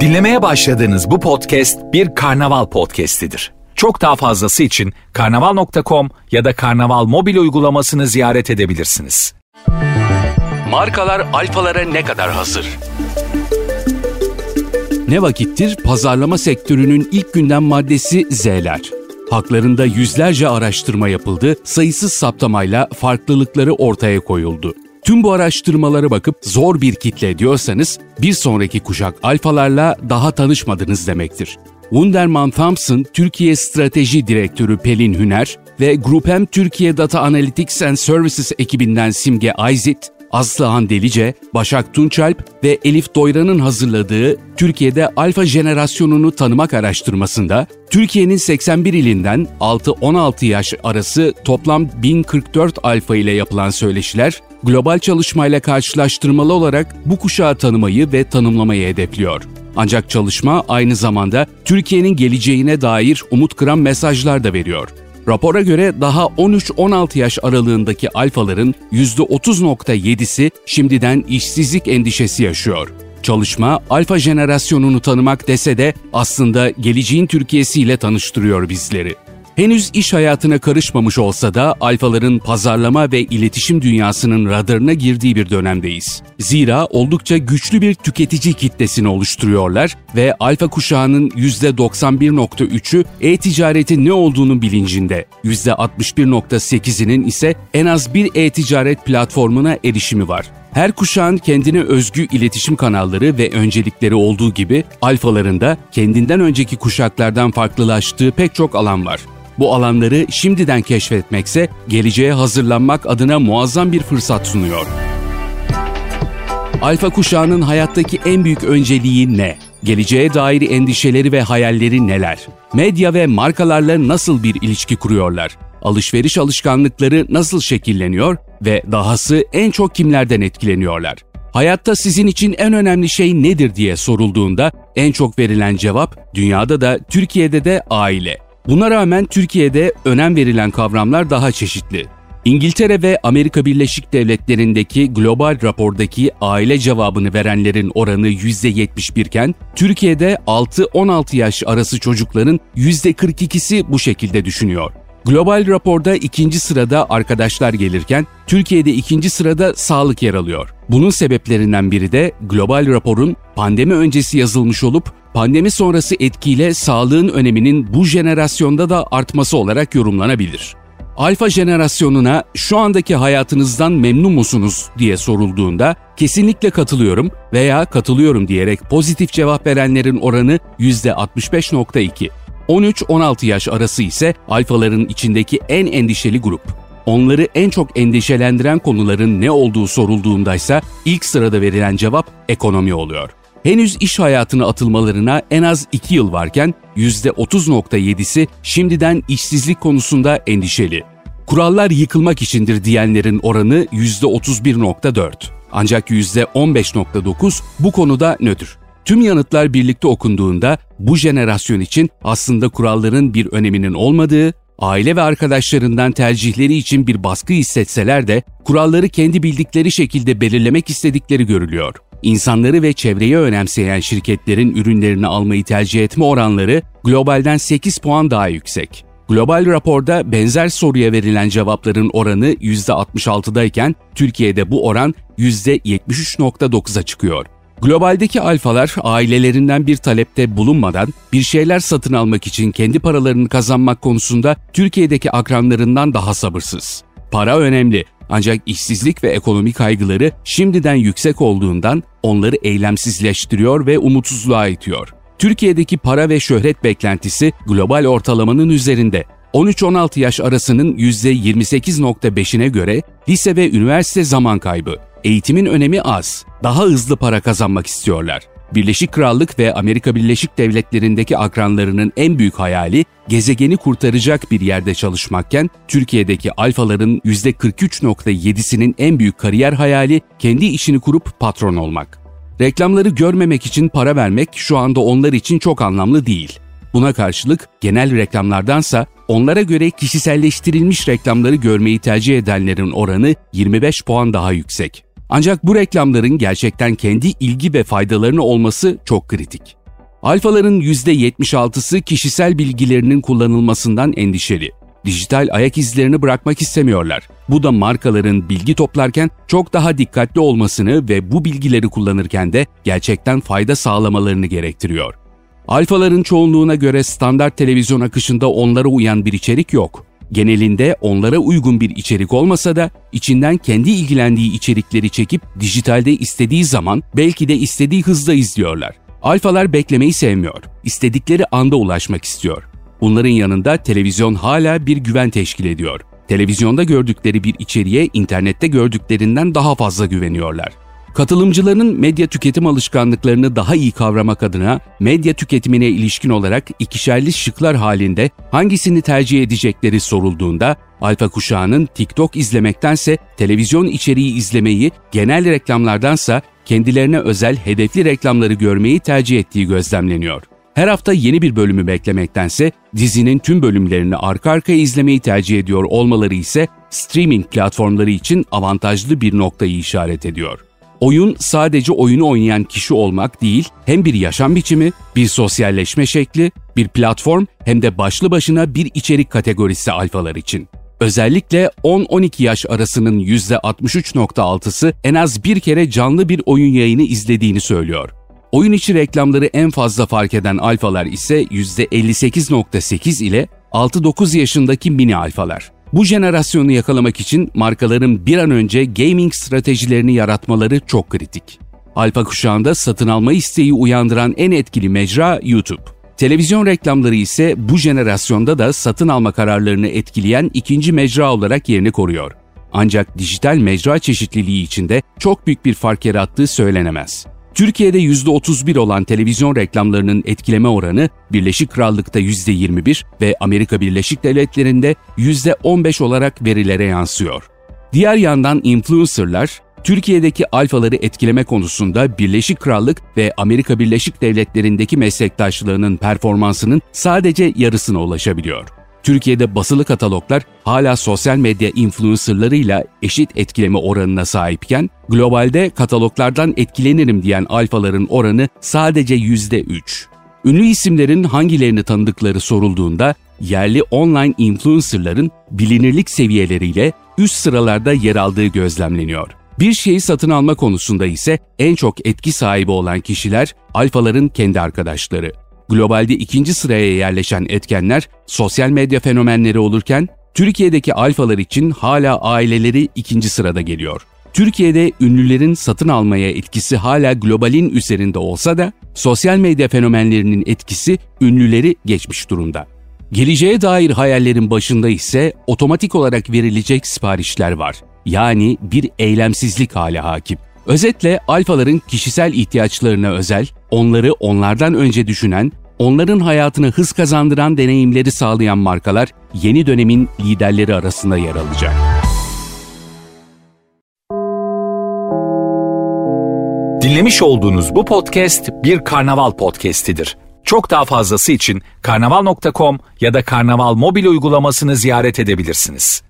Dinlemeye başladığınız bu podcast bir karnaval podcastidir. Çok daha fazlası için karnaval.com ya da karnaval mobil uygulamasını ziyaret edebilirsiniz. Markalar alfalara ne kadar hazır? Ne vakittir pazarlama sektörünün ilk gündem maddesi Z'ler. Haklarında yüzlerce araştırma yapıldı, sayısız saptamayla farklılıkları ortaya koyuldu. Tüm bu araştırmalara bakıp zor bir kitle diyorsanız bir sonraki kuşak alfalarla daha tanışmadınız demektir. Wunderman Thompson, Türkiye Strateji Direktörü Pelin Hüner ve Grupem Türkiye Data Analytics and Services ekibinden Simge Ayzit, Aslıhan Delice, Başak Tunçalp ve Elif Doyran'ın hazırladığı Türkiye'de alfa jenerasyonunu tanımak araştırmasında Türkiye'nin 81 ilinden 6-16 yaş arası toplam 1044 alfa ile yapılan söyleşiler global çalışmayla karşılaştırmalı olarak bu kuşağı tanımayı ve tanımlamayı hedefliyor. Ancak çalışma aynı zamanda Türkiye'nin geleceğine dair umut kıran mesajlar da veriyor. Rapora göre daha 13-16 yaş aralığındaki alfaların %30.7'si şimdiden işsizlik endişesi yaşıyor. Çalışma alfa jenerasyonunu tanımak dese de aslında geleceğin Türkiye'siyle tanıştırıyor bizleri. Henüz iş hayatına karışmamış olsa da alfaların pazarlama ve iletişim dünyasının radarına girdiği bir dönemdeyiz. Zira oldukça güçlü bir tüketici kitlesini oluşturuyorlar ve alfa kuşağının %91.3'ü e-ticaretin ne olduğunu bilincinde. %61.8'inin ise en az bir e-ticaret platformuna erişimi var. Her kuşağın kendine özgü iletişim kanalları ve öncelikleri olduğu gibi alfalarında kendinden önceki kuşaklardan farklılaştığı pek çok alan var. Bu alanları şimdiden keşfetmekse geleceğe hazırlanmak adına muazzam bir fırsat sunuyor. Alfa kuşağının hayattaki en büyük önceliği ne? Geleceğe dair endişeleri ve hayalleri neler? Medya ve markalarla nasıl bir ilişki kuruyorlar? Alışveriş alışkanlıkları nasıl şekilleniyor ve dahası en çok kimlerden etkileniyorlar? Hayatta sizin için en önemli şey nedir diye sorulduğunda en çok verilen cevap dünyada da Türkiye'de de aile. Buna rağmen Türkiye'de önem verilen kavramlar daha çeşitli. İngiltere ve Amerika Birleşik Devletleri'ndeki global rapordaki aile cevabını verenlerin oranı %71 iken Türkiye'de 6-16 yaş arası çocukların %42'si bu şekilde düşünüyor. Global raporda ikinci sırada arkadaşlar gelirken Türkiye'de ikinci sırada sağlık yer alıyor. Bunun sebeplerinden biri de global raporun pandemi öncesi yazılmış olup pandemi sonrası etkiyle sağlığın öneminin bu jenerasyonda da artması olarak yorumlanabilir. Alfa jenerasyonuna şu andaki hayatınızdan memnun musunuz diye sorulduğunda kesinlikle katılıyorum veya katılıyorum diyerek pozitif cevap verenlerin oranı %65.2. 13-16 yaş arası ise alfaların içindeki en endişeli grup. Onları en çok endişelendiren konuların ne olduğu sorulduğunda ise ilk sırada verilen cevap ekonomi oluyor. Henüz iş hayatına atılmalarına en az 2 yıl varken %30.7'si şimdiden işsizlik konusunda endişeli. Kurallar yıkılmak içindir diyenlerin oranı %31.4. Ancak %15.9 bu konuda nötr. Tüm yanıtlar birlikte okunduğunda bu jenerasyon için aslında kuralların bir öneminin olmadığı, aile ve arkadaşlarından tercihleri için bir baskı hissetseler de kuralları kendi bildikleri şekilde belirlemek istedikleri görülüyor. İnsanları ve çevreyi önemseyen şirketlerin ürünlerini almayı tercih etme oranları globalden 8 puan daha yüksek. Global raporda benzer soruya verilen cevapların oranı %66'dayken Türkiye'de bu oran %73.9'a çıkıyor. Globaldeki alfalar ailelerinden bir talepte bulunmadan bir şeyler satın almak için kendi paralarını kazanmak konusunda Türkiye'deki akranlarından daha sabırsız. Para önemli ancak işsizlik ve ekonomik kaygıları şimdiden yüksek olduğundan onları eylemsizleştiriyor ve umutsuzluğa itiyor. Türkiye'deki para ve şöhret beklentisi global ortalamanın üzerinde. 13-16 yaş arasının %28.5'ine göre lise ve üniversite zaman kaybı. Eğitimin önemi az. Daha hızlı para kazanmak istiyorlar. Birleşik Krallık ve Amerika Birleşik Devletleri'ndeki akranlarının en büyük hayali gezegeni kurtaracak bir yerde çalışmakken Türkiye'deki alfaların %43.7'sinin en büyük kariyer hayali kendi işini kurup patron olmak. Reklamları görmemek için para vermek şu anda onlar için çok anlamlı değil. Buna karşılık genel reklamlardansa onlara göre kişiselleştirilmiş reklamları görmeyi tercih edenlerin oranı 25 puan daha yüksek. Ancak bu reklamların gerçekten kendi ilgi ve faydalarını olması çok kritik. Alfaların %76'sı kişisel bilgilerinin kullanılmasından endişeli. Dijital ayak izlerini bırakmak istemiyorlar. Bu da markaların bilgi toplarken çok daha dikkatli olmasını ve bu bilgileri kullanırken de gerçekten fayda sağlamalarını gerektiriyor. Alfaların çoğunluğuna göre standart televizyon akışında onlara uyan bir içerik yok. Genelinde onlara uygun bir içerik olmasa da içinden kendi ilgilendiği içerikleri çekip dijitalde istediği zaman belki de istediği hızda izliyorlar. Alfalar beklemeyi sevmiyor. İstedikleri anda ulaşmak istiyor. Bunların yanında televizyon hala bir güven teşkil ediyor. Televizyonda gördükleri bir içeriğe internette gördüklerinden daha fazla güveniyorlar. Katılımcıların medya tüketim alışkanlıklarını daha iyi kavramak adına medya tüketimine ilişkin olarak ikişerli şıklar halinde hangisini tercih edecekleri sorulduğunda alfa kuşağının TikTok izlemektense televizyon içeriği izlemeyi, genel reklamlardansa kendilerine özel hedefli reklamları görmeyi tercih ettiği gözlemleniyor. Her hafta yeni bir bölümü beklemektense dizinin tüm bölümlerini arka arkaya izlemeyi tercih ediyor olmaları ise streaming platformları için avantajlı bir noktayı işaret ediyor. Oyun sadece oyunu oynayan kişi olmak değil, hem bir yaşam biçimi, bir sosyalleşme şekli, bir platform hem de başlı başına bir içerik kategorisi alfalar için. Özellikle 10-12 yaş arasının %63.6'sı en az bir kere canlı bir oyun yayını izlediğini söylüyor. Oyun içi reklamları en fazla fark eden alfalar ise %58.8 ile 6-9 yaşındaki mini alfalar. Bu jenerasyonu yakalamak için markaların bir an önce gaming stratejilerini yaratmaları çok kritik. Alfa kuşağında satın alma isteği uyandıran en etkili mecra YouTube. Televizyon reklamları ise bu jenerasyonda da satın alma kararlarını etkileyen ikinci mecra olarak yerini koruyor. Ancak dijital mecra çeşitliliği içinde çok büyük bir fark yarattığı söylenemez. Türkiye'de %31 olan televizyon reklamlarının etkileme oranı Birleşik Krallık'ta %21 ve Amerika Birleşik Devletleri'nde %15 olarak verilere yansıyor. Diğer yandan influencerlar Türkiye'deki alfaları etkileme konusunda Birleşik Krallık ve Amerika Birleşik Devletleri'ndeki meslektaşlığının performansının sadece yarısına ulaşabiliyor. Türkiye'de basılı kataloglar hala sosyal medya influencerlarıyla eşit etkileme oranına sahipken, globalde kataloglardan etkilenirim diyen alfaların oranı sadece %3. Ünlü isimlerin hangilerini tanıdıkları sorulduğunda yerli online influencerların bilinirlik seviyeleriyle üst sıralarda yer aldığı gözlemleniyor. Bir şeyi satın alma konusunda ise en çok etki sahibi olan kişiler alfaların kendi arkadaşları. Globalde ikinci sıraya yerleşen etkenler sosyal medya fenomenleri olurken Türkiye'deki alfalar için hala aileleri ikinci sırada geliyor. Türkiye'de ünlülerin satın almaya etkisi hala globalin üzerinde olsa da sosyal medya fenomenlerinin etkisi ünlüleri geçmiş durumda. Geleceğe dair hayallerin başında ise otomatik olarak verilecek siparişler var. Yani bir eylemsizlik hali hakim. Özetle alfaların kişisel ihtiyaçlarına özel, onları onlardan önce düşünen, onların hayatına hız kazandıran deneyimleri sağlayan markalar yeni dönemin liderleri arasında yer alacak. Dinlemiş olduğunuz bu podcast bir karnaval podcastidir. Çok daha fazlası için karnaval.com ya da karnaval mobil uygulamasını ziyaret edebilirsiniz.